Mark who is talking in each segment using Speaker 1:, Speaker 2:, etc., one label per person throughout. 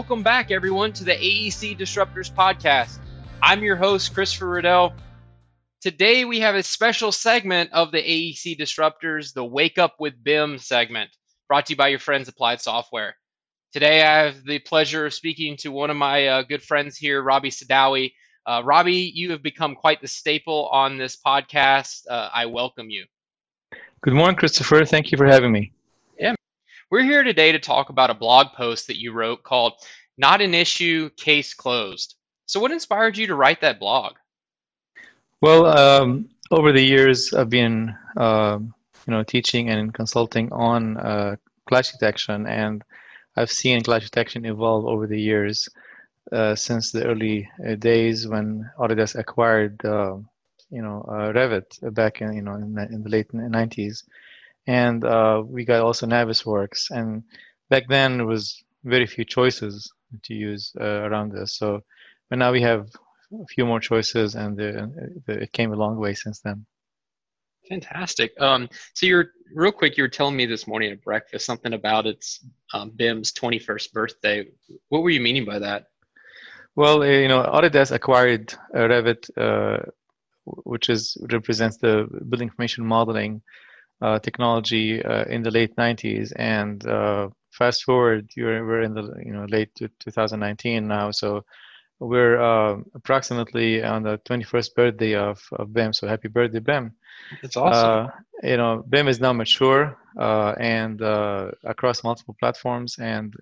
Speaker 1: Welcome back, everyone, to the AEC Disruptors Podcast. I'm your host, Christopher Riddell. Today, we have a special segment of the AEC Disruptors, the Wake Up with BIM segment, brought to you by your friends Applied Software. Today, I have the pleasure of speaking to one of my uh, good friends here, Rabi Sidawi. Uh, Rabi, you have become quite the staple on this podcast. Uh, I welcome you.
Speaker 2: Good morning, Christopher. Thank you for having me. Yeah.
Speaker 1: We're here today to talk about a blog post that you wrote called Not an Issue, Case Closed. So, what inspired you to write that blog?
Speaker 2: Well, um, over the years, I've been uh, you know teaching and consulting on uh, clash detection, and I've seen clash detection evolve over the years uh, since the early uh, days when Autodesk acquired uh, you know uh, Revit back in you know in the, in the late 90s and we got also Navisworks. And back then, there was very few choices to use uh, around this. So, but now we have a few more choices, and the, the, it came a long way since then.
Speaker 1: Fantastic. Um, so you're real quick. You were telling me this morning at breakfast something about its um, BIM's 21st birthday. What were you meaning by that?
Speaker 2: Well, you know, Autodesk acquired uh, Revit, uh, which is represents the building information modeling uh, technology uh, in the late 90s and uh, fast forward you're, we're in the you know late 2019 now. So we're uh, approximately on the 21st birthday of, of BIM so happy birthday BIM
Speaker 1: it's awesome. Uh,
Speaker 2: you know BIM is now mature uh, and across multiple platforms. And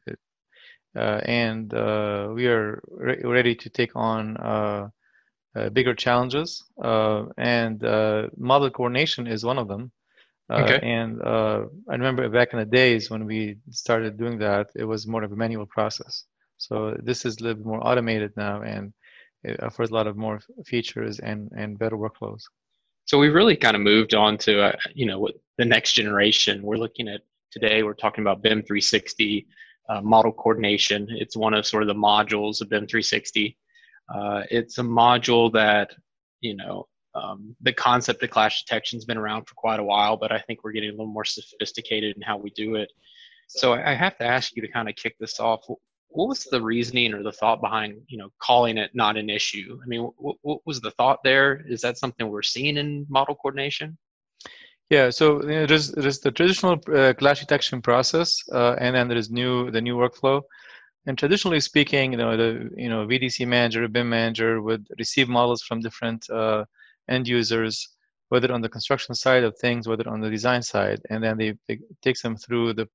Speaker 2: and we are re- ready to take on bigger challenges. And model coordination is one of them uh, okay. And uh, I remember back in the days when we started doing that, it was more of a manual process. So this is a little bit more automated now, and it offers a lot of more features and and better workflows.
Speaker 1: So we've really kind of moved on to uh, you know the next generation. We're looking at today. We're talking about BIM 360 uh, model coordination. It's one of sort of the modules of BIM 360. Uh, it's a module that you know um, the concept of clash detection has been around for quite a while, but I think we're getting a little more sophisticated in how we do it. So I have to ask you to kind of kick this off. What was the reasoning or the thought behind, you know, calling it not an issue? I mean, what, what was the thought there? Is that something we're seeing in model coordination?
Speaker 2: Yeah, so you know, there's there's the traditional uh, clash detection process, uh, and then there is new the new workflow. And traditionally speaking, you know, the you know VDC manager, BIM manager would receive models from different uh, end users, whether on the construction side of things, whether on the design side, and then they, they takes them through the,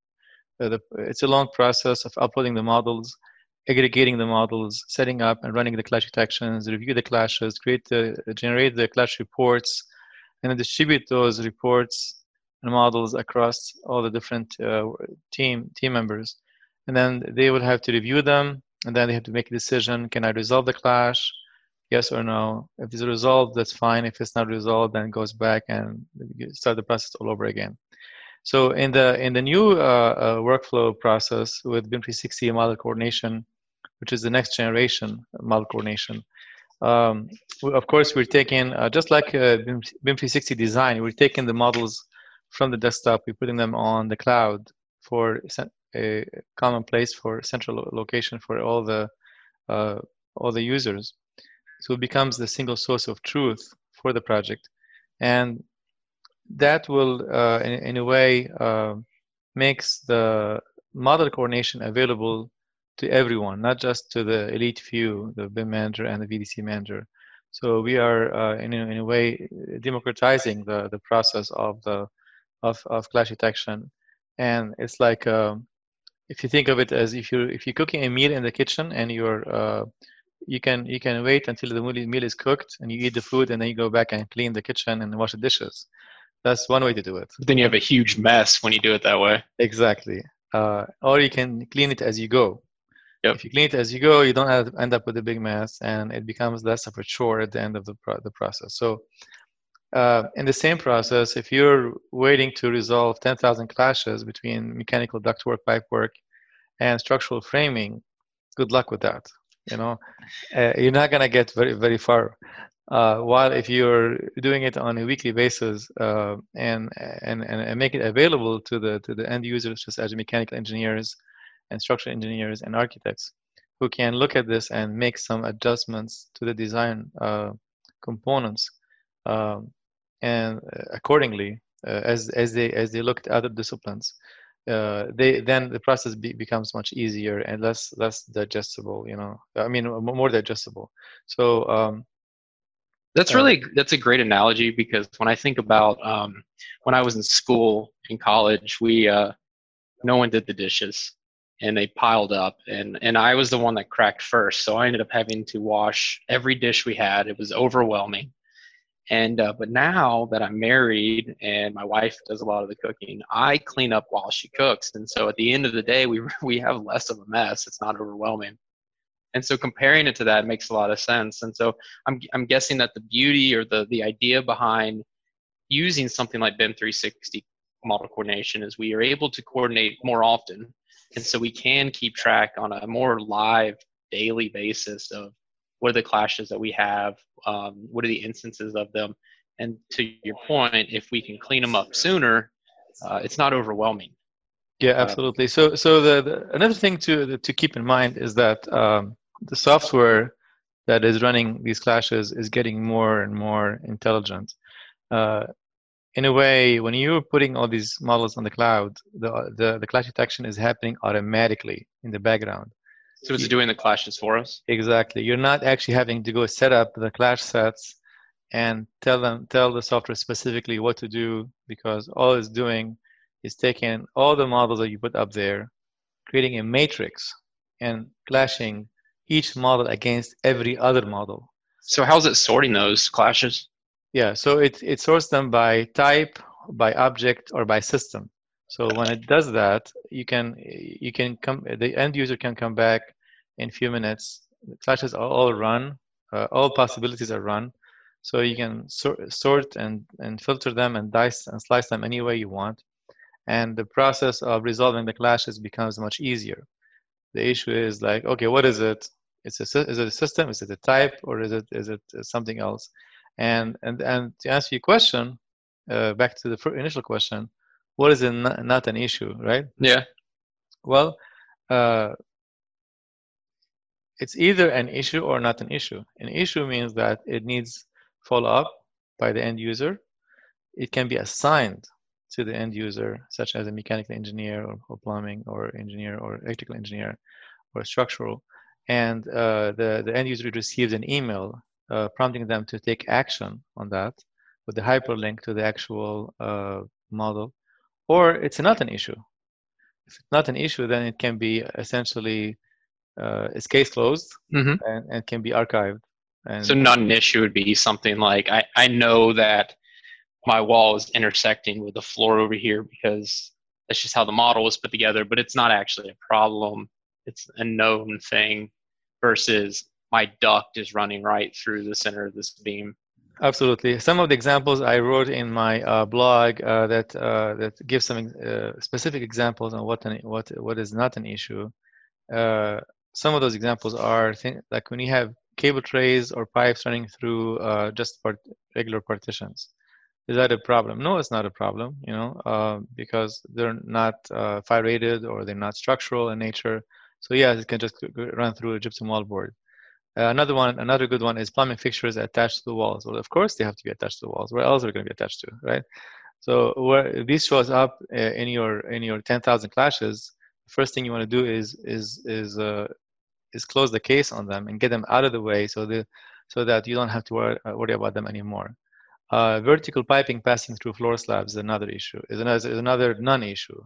Speaker 2: the it's a long process of uploading the models, aggregating the models, setting up and running the clash detections, review the clashes, create the generate the clash reports, and then distribute those reports and models across all the different uh, team team members, and then they will have to review them, and then they have to make a decision: Can I resolve the clash? Yes or no. If it's resolved, that's fine. If it's not resolved, then it goes back and start the process all over again. So in the in the new uh, uh, workflow process with BIM 360 model coordination, which is the next generation model coordination, um, of course we're taking uh, just like uh, BIM, BIM 360 design, we're taking the models from the desktop, we're putting them on the cloud for a common place for central location for all the uh, all the users. So it becomes the single source of truth for the project. And that will, uh, in, in, a way, uh, makes the model coordination available to everyone, not just to the elite few, the BIM manager and the VDC manager. So we are, uh, in, a, in a way, democratizing the, the process of the of, of clash detection. And it's like um, if you think of it as if you if you're cooking a meal in the kitchen and you're uh, you can you can wait until the meal is cooked and you eat the food and then you go back and clean the kitchen and wash the dishes. That's one way to do it.
Speaker 1: But then you have a huge mess when you do it that way.
Speaker 2: Exactly. Uh, or you can clean it as you go. Yep. if you clean it as you go you don't end up with a big mess and it becomes less of a chore at the end of the, pro- the process. So uh, in the same process if you're waiting to resolve 10000 clashes between mechanical ductwork pipework and structural framing good luck with that you know? Uh, you're not going to get very very far. Uh, while if you're doing it on a weekly basis uh, and, and and make it available to the to the end users just as mechanical engineers and structural engineers and architects who can look at this and make some adjustments to the design uh, components um, and accordingly uh, as as they as they look at other disciplines uh, they then the process be, becomes much easier and less less digestible you know i mean more digestible. So um,
Speaker 1: that's uh, really that's a great analogy because when i think about um, when i was in school in college we uh, no one did the dishes and they piled up and and i was the one that cracked first. So i ended up having to wash every dish we had. It was overwhelming and uh, but now that I'm married and my wife does a lot of the cooking, I clean up while she cooks, and so at the end of the day, we we have less of a mess. It's not overwhelming. And so comparing it to that makes a lot of sense. And so I'm I'm guessing that the beauty or the the idea behind using something like BIM 360 model coordination is we are able to coordinate more often, and so we can keep track on a more live daily basis of what are the clashes that we have um, what are the instances of them? And to your point if we can clean them up sooner uh, it's not overwhelming.
Speaker 2: Yeah uh, absolutely. So so the, the, another thing to to keep in mind is that um, the software that is running these clashes is getting more and more intelligent. Uh, in a way when you're putting all these models on the cloud the, the the clash detection is happening automatically in the background
Speaker 1: so it's doing the clashes for us.
Speaker 2: Exactly. You're not actually having to go set up the clash sets and tell them tell the software specifically what to do because all it's doing is taking all the models that you put up there, creating a matrix and clashing each model against every other model.
Speaker 1: So how's it sorting those clashes?
Speaker 2: Yeah, so it it sorts them by type, by object, or by system. So when it does that, you can you can come the end user can come back in a few minutes. The clashes are all run, uh, all possibilities are run. So you can sort, sort and, and filter them and dice and slice them any way you want. And the process of resolving the clashes becomes much easier. The issue is like, okay, what is it? It's a, is it a system? Is it a type? Or is it is it something else? And and and to answer your question, uh, back to the initial question, what is not, not an issue, right?
Speaker 1: Yeah.
Speaker 2: Well, uh, it's either an issue or not an issue. An issue means that it needs follow up by the end user. It can be assigned to the end user, such as a mechanical engineer or, or plumbing or engineer or electrical engineer or structural. And uh, the, the end user receives an email uh, prompting them to take action on that with the hyperlink to the actual uh, model or it's not an issue. If it's not an issue, then it can be essentially uh, it's case closed mm-hmm. and, and can be archived. And
Speaker 1: so not an issue would be something like I, I know that my wall is intersecting with the floor over here because that's just how the model was put together, but it's not actually a problem. It's a known thing versus my duct is running right through the center of this beam.
Speaker 2: Absolutely. Some of the examples I wrote in my uh, blog uh, that uh, that give some uh, specific examples on what an, what what is not an issue. Uh, some of those examples are things like when you have cable trays or pipes running through uh, just part, regular partitions. Is that a problem? No, it's not a problem. You know, because they're not fire rated or they're not structural in nature. So yeah, it can just run through a gypsum wall board. Uh, another one, another good one is plumbing fixtures attached to the walls. Well, of course they have to be attached to the walls. Where else are they going to be attached to, right? So where this shows up uh, in your in your 10,000 clashes, the first thing you want to do is is is uh, is close the case on them and get them out of the way so the so that you don't have to worry, uh, worry about them anymore. Uh, vertical piping passing through floor slabs is another issue. Is another is another non-issue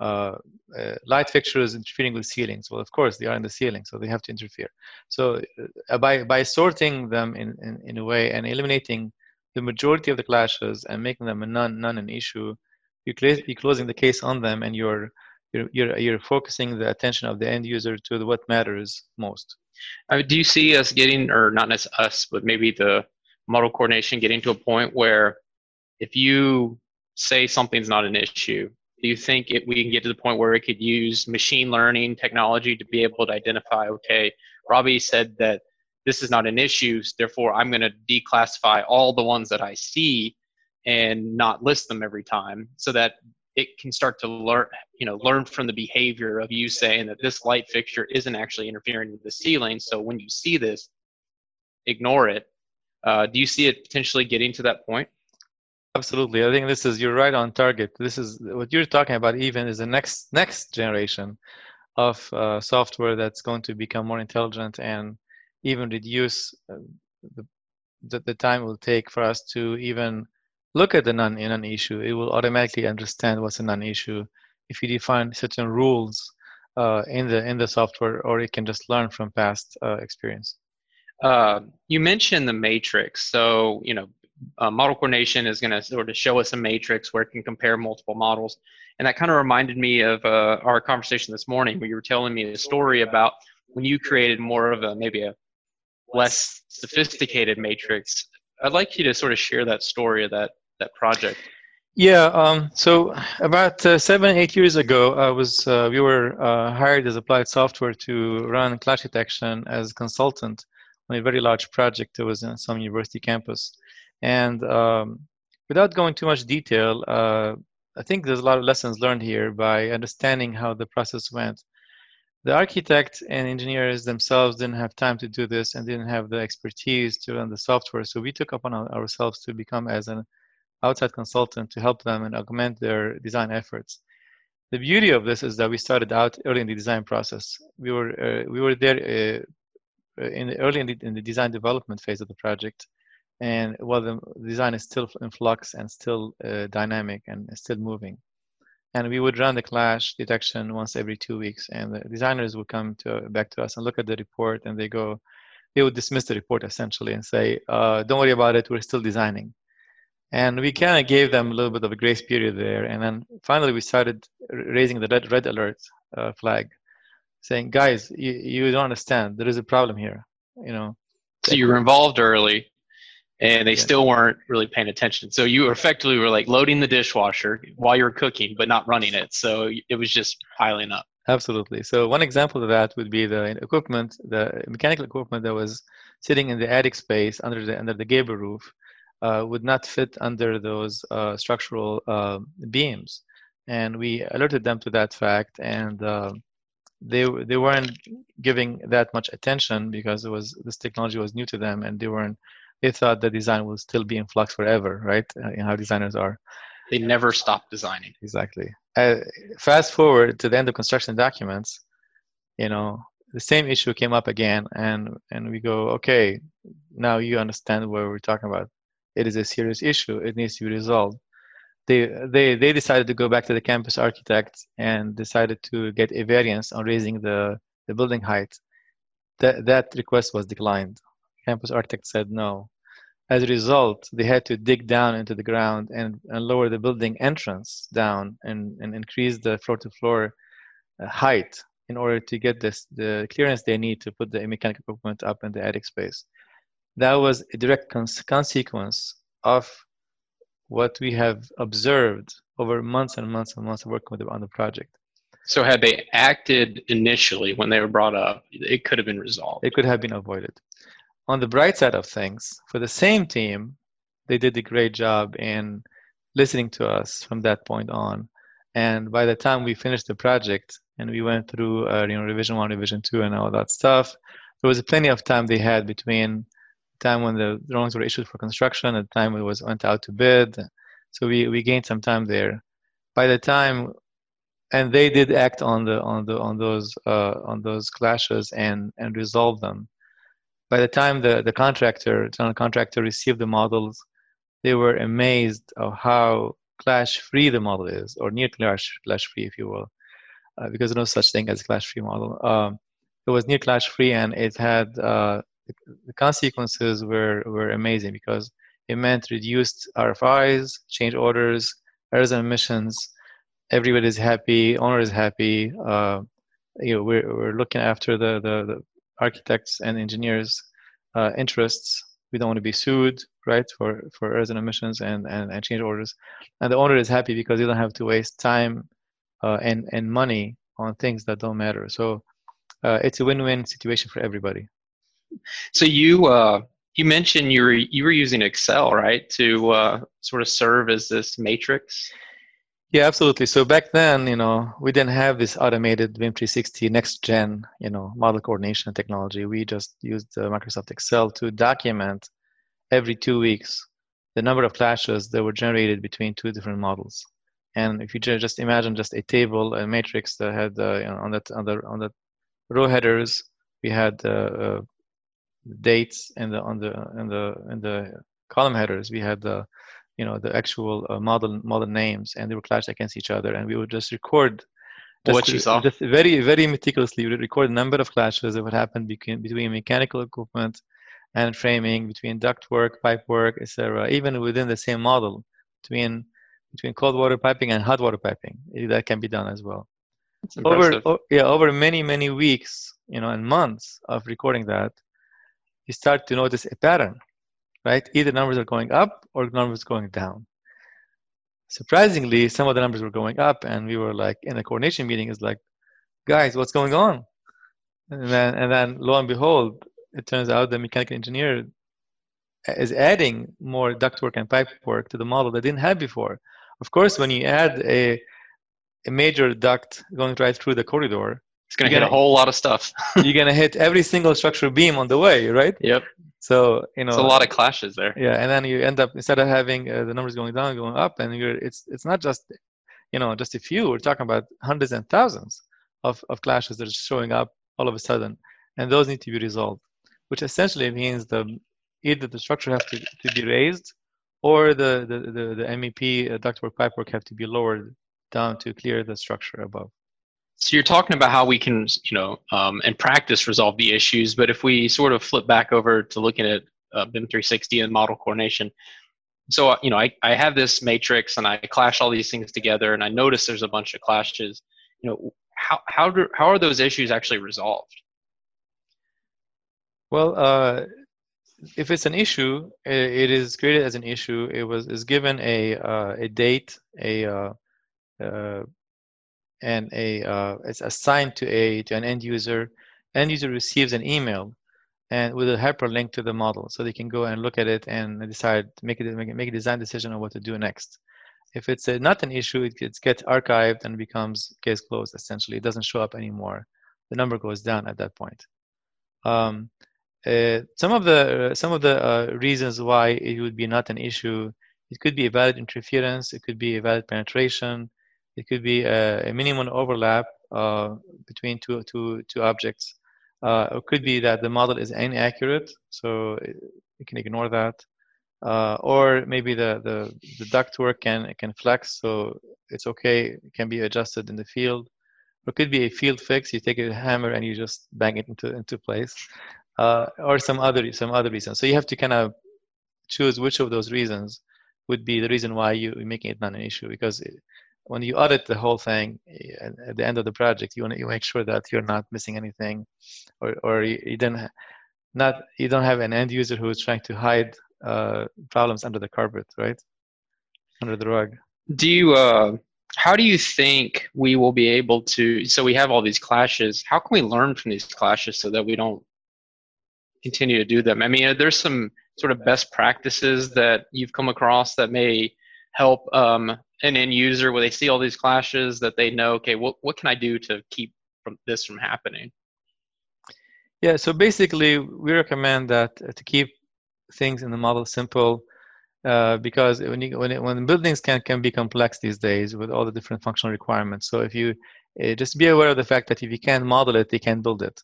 Speaker 2: uh, uh, light fixtures interfering with ceilings. Well, of course, they are in the ceiling, so they have to interfere. So uh, by, by sorting them in, in, in, a way and eliminating the majority of the clashes and making them a non, non an issue, you're, cl- you're closing the case on them and you're, you're, you're, you're focusing the attention of the end user to the, what matters most.
Speaker 1: Uh, do you see us getting, or not necessarily us, but maybe the model coordination getting to a point where if you say something's not an issue do you think it, we can get to the point where it could use machine learning technology to be able to identify okay Rabi said that this is not an issue therefore i'm going to declassify all the ones that i see and not list them every time so that it can start to learn you know learn from the behavior of you saying that this light fixture isn't actually interfering with the ceiling. So when you see this ignore it. Uh, do you see it potentially getting to that point
Speaker 2: absolutely. I think this is you're right on target. This is what you're talking about even is the next next generation of uh, software that's going to become more intelligent and even reduce uh, the, the, the time it will take for us to even look at the non in an issue, it will automatically understand what's a non-issue if you define certain rules uh, in the in the software, or it can just learn from past uh, experience.
Speaker 1: Uh, you mentioned the matrix, so you know uh, model coordination is going to sort of show us a matrix where it can compare multiple models, and that kind of reminded me of uh, our conversation this morning where you were telling me a story about when you created more of a maybe a less sophisticated matrix. I'd like you to sort of share that story of that that project?
Speaker 2: Yeah, um, so about uh, seven, eight years ago, I was uh, we were uh, hired as applied software to run clash detection as consultant on a very large project that was in some university campus. And um, without going too much detail, uh, I think there's a lot of lessons learned here by understanding how the process went. The architect and engineers themselves didn't have time to do this and didn't have the expertise to run the software. So we took upon ourselves to become as an outside consultant to help them and augment their design efforts. The beauty of this is that we started out early in the design process. We were uh, we were there uh, in the, early in the, in the design development phase of the project, and while the design is still in flux and still uh, dynamic and still moving, and we would run the clash detection once every two weeks, and the designers would come to back to us and look at the report, and they go, they would dismiss the report essentially and say, uh, "Don't worry about it. We're still designing." and we kind of gave them a little bit of a grace period there and then finally we started raising the red, red alert uh, flag saying guys you, you don't understand there is a problem here you know
Speaker 1: so you were involved early and they yeah. still weren't really paying attention so you effectively were like loading the dishwasher while you were cooking but not running it so it was just piling up
Speaker 2: absolutely so one example of that would be the equipment the mechanical equipment that was sitting in the attic space under the under the gable roof uh, would not fit under those uh, structural uh, beams. And we alerted them to that fact, and uh, they they weren't giving that much attention because it was this technology was new to them, and they weren't. They thought the design will still be in flux forever, right? Uh, know how designers are.
Speaker 1: They never stop designing.
Speaker 2: Exactly. Uh, fast forward to the end of construction documents, you know, the same issue came up again, and and we go, okay, now you understand what we're talking about it is a serious issue. It needs to be resolved. They, they, they decided to go back to the campus architect and decided to get a variance on raising the, the building height. That, that request was declined. Campus architect said no. As a result, they had to dig down into the ground and, and lower the building entrance down and, and increase the floor to floor uh, height in order to get this the clearance they need to put the mechanical equipment up in the attic space that was a direct cons- consequence of what we have observed over months and months and months of working with them on the project.
Speaker 1: So, had they acted initially when they were brought up, it could have been resolved.
Speaker 2: It could have been avoided. On the bright side of things, for the same team, they did a great job in listening to us from that point on. And by the time we finished the project and we went through, uh, you know, revision one, revision two, and all that stuff, there was plenty of time they had between the time when the drawings were issued for construction, at the time it was went out to bid. So we, we gained some time there. By the time, and they did act on the on the on those uh, on those clashes and and resolve them. By the time the the contractor, general contractor, received the models, they were amazed of how clash free the model is, or near clash clash free, if you will, uh, because there's no such thing as clash free model. Um, it was near clash free, and it had uh, the, consequences were, were amazing because it meant reduced RFIs, change orders, errors and omissions. Everybody is happy, owner is happy. Uh, you know, we're, we're looking after the, the, the architects and engineers' uh, interests. We don't want to be sued, right, for, for errors and omissions and, and, and change orders. And the owner is happy because he don't have to waste time uh, and, and money on things that don't matter. So uh, it's a win-win situation for everybody.
Speaker 1: So you uh, you mentioned you were you were using Excel, right, to uh, sort of serve as this matrix.
Speaker 2: Yeah, absolutely. So back then, you know, we didn't have this automated BIM 360 next gen, you know, model coordination technology. We just used uh, Microsoft Excel to document every two weeks the number of clashes that were generated between two different models. And if you just imagine just a table, a matrix that had uh, you know, on that on the on the row headers, we had uh, uh, dates, and the on the in the in the column headers, we had the you know the actual uh, model model names, and they were clashed against each other, and we would just record.
Speaker 1: Just, what you saw.
Speaker 2: Just very very meticulously, we would record the number of clashes that would happen between between mechanical equipment and framing, between ductwork, pipework, etc. Even within the same model, between between cold water piping and hot water piping. Eh, that can be done as well. Over oh, yeah, over many many weeks, you know, and months of recording that, you start to notice a pattern, right? Either numbers are going up or numbers going down. Surprisingly, some of the numbers were going up, and we were like in a coordination meeting, is like, guys, what's going on? And then and then lo and behold, it turns out the mechanical engineer is adding more ductwork and pipe work to the model they didn't have before. Of course, when you add a, a major duct going right through the corridor,
Speaker 1: it's going to hit a whole lot of stuff.
Speaker 2: you're going to hit every single structural beam on the way, right?
Speaker 1: Yep.
Speaker 2: So you know,
Speaker 1: it's a lot of clashes there.
Speaker 2: Yeah, and then you end up instead of having uh, the numbers going down, going up, and you're it's it's not just you know just a few. We're talking about hundreds and thousands of of clashes that are showing up all of a sudden, and those need to be resolved, which essentially means the either the structure has to, to be raised or the, the, the, the MEP uh, ductwork pipework have to be lowered down to clear the structure above.
Speaker 1: So you're talking about how we can, you know, um, in practice resolve the issues, but if we sort of flip back over to looking at uh, BIM 360 and model coordination, so uh, you know, I, I have this matrix and I clash all these things together, and I notice there's a bunch of clashes. You know, how how do how are those issues actually resolved?
Speaker 2: Well, uh, if it's an issue, it is created as an issue. It was is given a uh, a date, a uh, uh, and a uh, it's assigned to a to an end user. End user receives an email, and with a hyperlink to the model, so they can go and look at it and decide make it make, make a design decision on what to do next. If it's a, not an issue, it gets, archived and becomes case closed. Essentially, it doesn't show up anymore. The number goes down at that point. Um, uh, some of the uh, some of the uh, reasons why it would be not an issue, it could be a valid interference, it could be a valid penetration, it could be a, a minimum overlap uh, between two, two, two objects. Uh, it could be that the model is inaccurate, so you can ignore that. or maybe the, the, the ductwork can, can flex, so it's okay, it can be adjusted in the field. Or it could be a field fix. You take a hammer and you just bang it into into place uh, or some other some other reason. So you have to kind of choose which of those reasons would be the reason why you're making it not an issue. Because it, when you audit the whole thing at the end of the project, you want to make sure that you're not missing anything, or or you, you don't not you don't have an end user who is trying to hide uh, problems under the carpet, right? Under the rug.
Speaker 1: Do you? Uh, how do you think we will be able to? So we have all these clashes. How can we learn from these clashes so that we don't continue to do them. I mean, there's some sort of best practices that you've come across that may help um, an end user where they see all these clashes that they know, okay, what, what can I do to keep from this from happening?
Speaker 2: Yeah, so basically, we recommend that uh, to keep things in the model simple uh, because when you, when it, when buildings can can be complex these days with all the different functional requirements. So if you uh, just be aware of the fact that if you can't model it, you can't build it.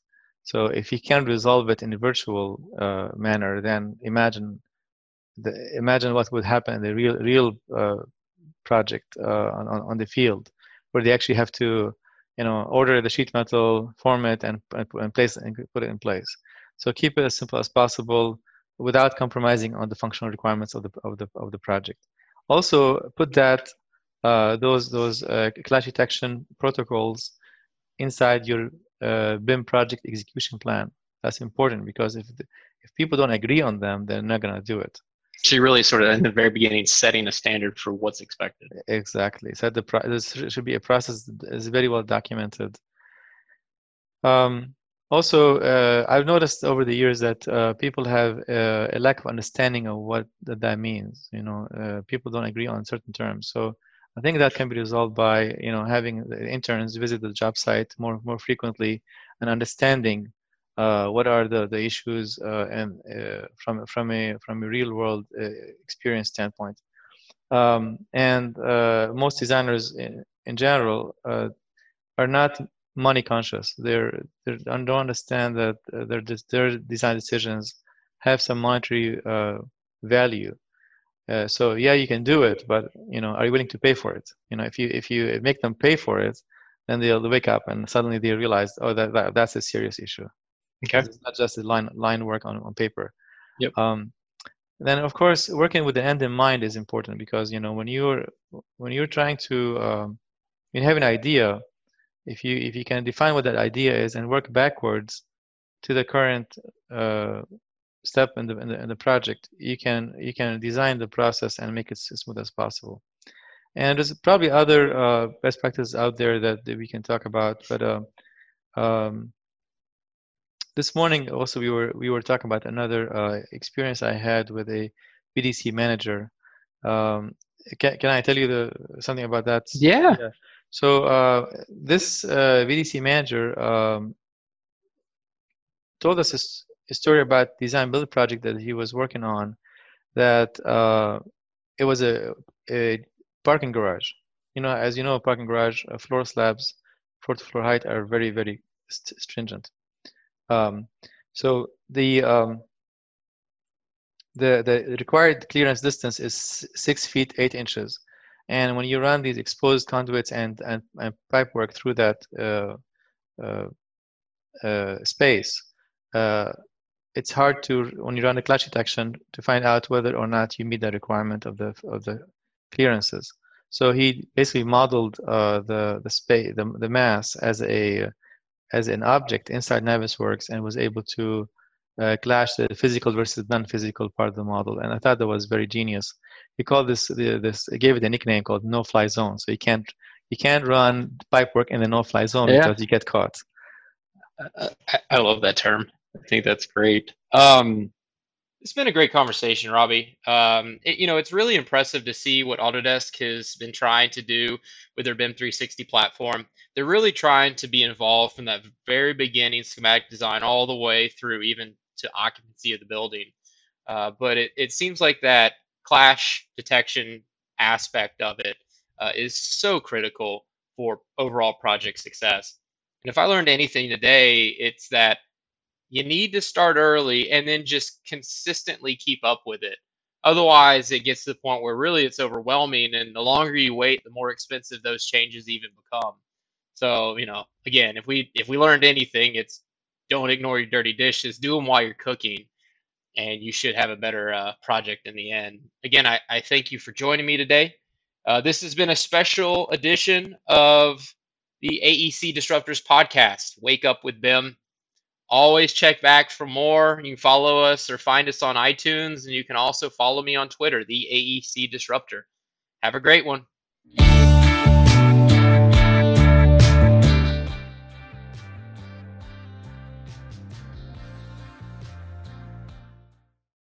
Speaker 2: So if you can resolve it in a virtual uh, manner, then imagine the, imagine what would happen in the real real uh, project uh, on, on the field, where they actually have to you know order the sheet metal, form it, and and place and put it in place. So keep it as simple as possible without compromising on the functional requirements of the of the of the project. Also, put that uh, those those uh, clash detection protocols inside your uh, BIM project execution plan. That's important because if the, if people don't agree on them, they're not going to do it.
Speaker 1: You really sort of in the very beginning setting a standard for what's expected.
Speaker 2: Exactly. So the pro- this should be a process that is very well documented. Um, also, uh, I've noticed over the years that uh, people have uh, a lack of understanding of what that, that means. You know, uh, people don't agree on certain terms. So I think that can be resolved by you know having interns visit the job site more more frequently and understanding uh, what are the the issues uh, and uh, from from a from a real world uh, experience standpoint. Um, and uh, most designers in, in general are not money conscious. They're they don't understand that their their design decisions have some monetary value so yeah, you can do it, but you know, are you willing to pay for it? You know, if you if you make them pay for it, then they'll wake up and suddenly they realize, oh, that, that that's a serious issue.
Speaker 1: Okay.
Speaker 2: It's not just a line line work on, on paper.
Speaker 1: Yep.
Speaker 2: Um, then of course, working with the end in mind is important because you know when you're when you're trying to um, you have an idea, if you if you can define what that idea is and work backwards to the current uh, step in the, in the in the project, you can you can design the process and make it as smooth as possible. And there's probably other uh, best practices out there that, that we can talk about, but uh, um, this morning also we were we were talking about another uh, experience I had with a VDC manager. Um, can, can I tell you the something about that?
Speaker 1: Yeah. yeah.
Speaker 2: So uh, this uh, VDC manager um, told us a story about design build project that he was working on that uh, it was a, a parking garage you know as you know a parking garage uh, floor slabs floor to floor height are very very st- stringent um, so the um, the the required clearance distance is six feet eight inches and when you run these exposed conduits and and, and pipe work through that uh, uh, uh space uh, it's hard to when you run a clash detection to find out whether or not you meet the requirement of the of the clearances. So he basically modeled uh, the the space the, the mass as a as an object inside Navisworks and was able to uh, clash the physical versus non-physical part of the model. And I thought that was very genius. He called this the, this gave it a nickname called no-fly zone. So you can't you can't run pipe work in the no-fly zone yeah. because you get caught.
Speaker 1: I, I love that term. I think that's great. Um, it's been a great conversation, Rabi. Um, it, you know, it's really impressive to see what Autodesk has been trying to do with their BIM 360 platform. They're really trying to be involved from that very beginning, schematic design, all the way through even to occupancy of the building. Uh, but it, it seems like that clash detection aspect of it uh, is so critical for overall project success. And if I learned anything today, it's that you need to start early and then just consistently keep up with it. Otherwise, it gets to the point where really it's overwhelming, and the longer you wait, the more expensive those changes even become. So, you know, again, if we if we learned anything, it's don't ignore your dirty dishes. Do them while you're cooking, and you should have a better uh, project in the end. Again, I, I thank you for joining me today. Uh, this has been a special edition of the AEC Disruptors podcast. Wake up with BIM. Always check back for more. You can follow us or find us on iTunes, and you can also follow me on Twitter, the AEC Disruptor. Have a great one.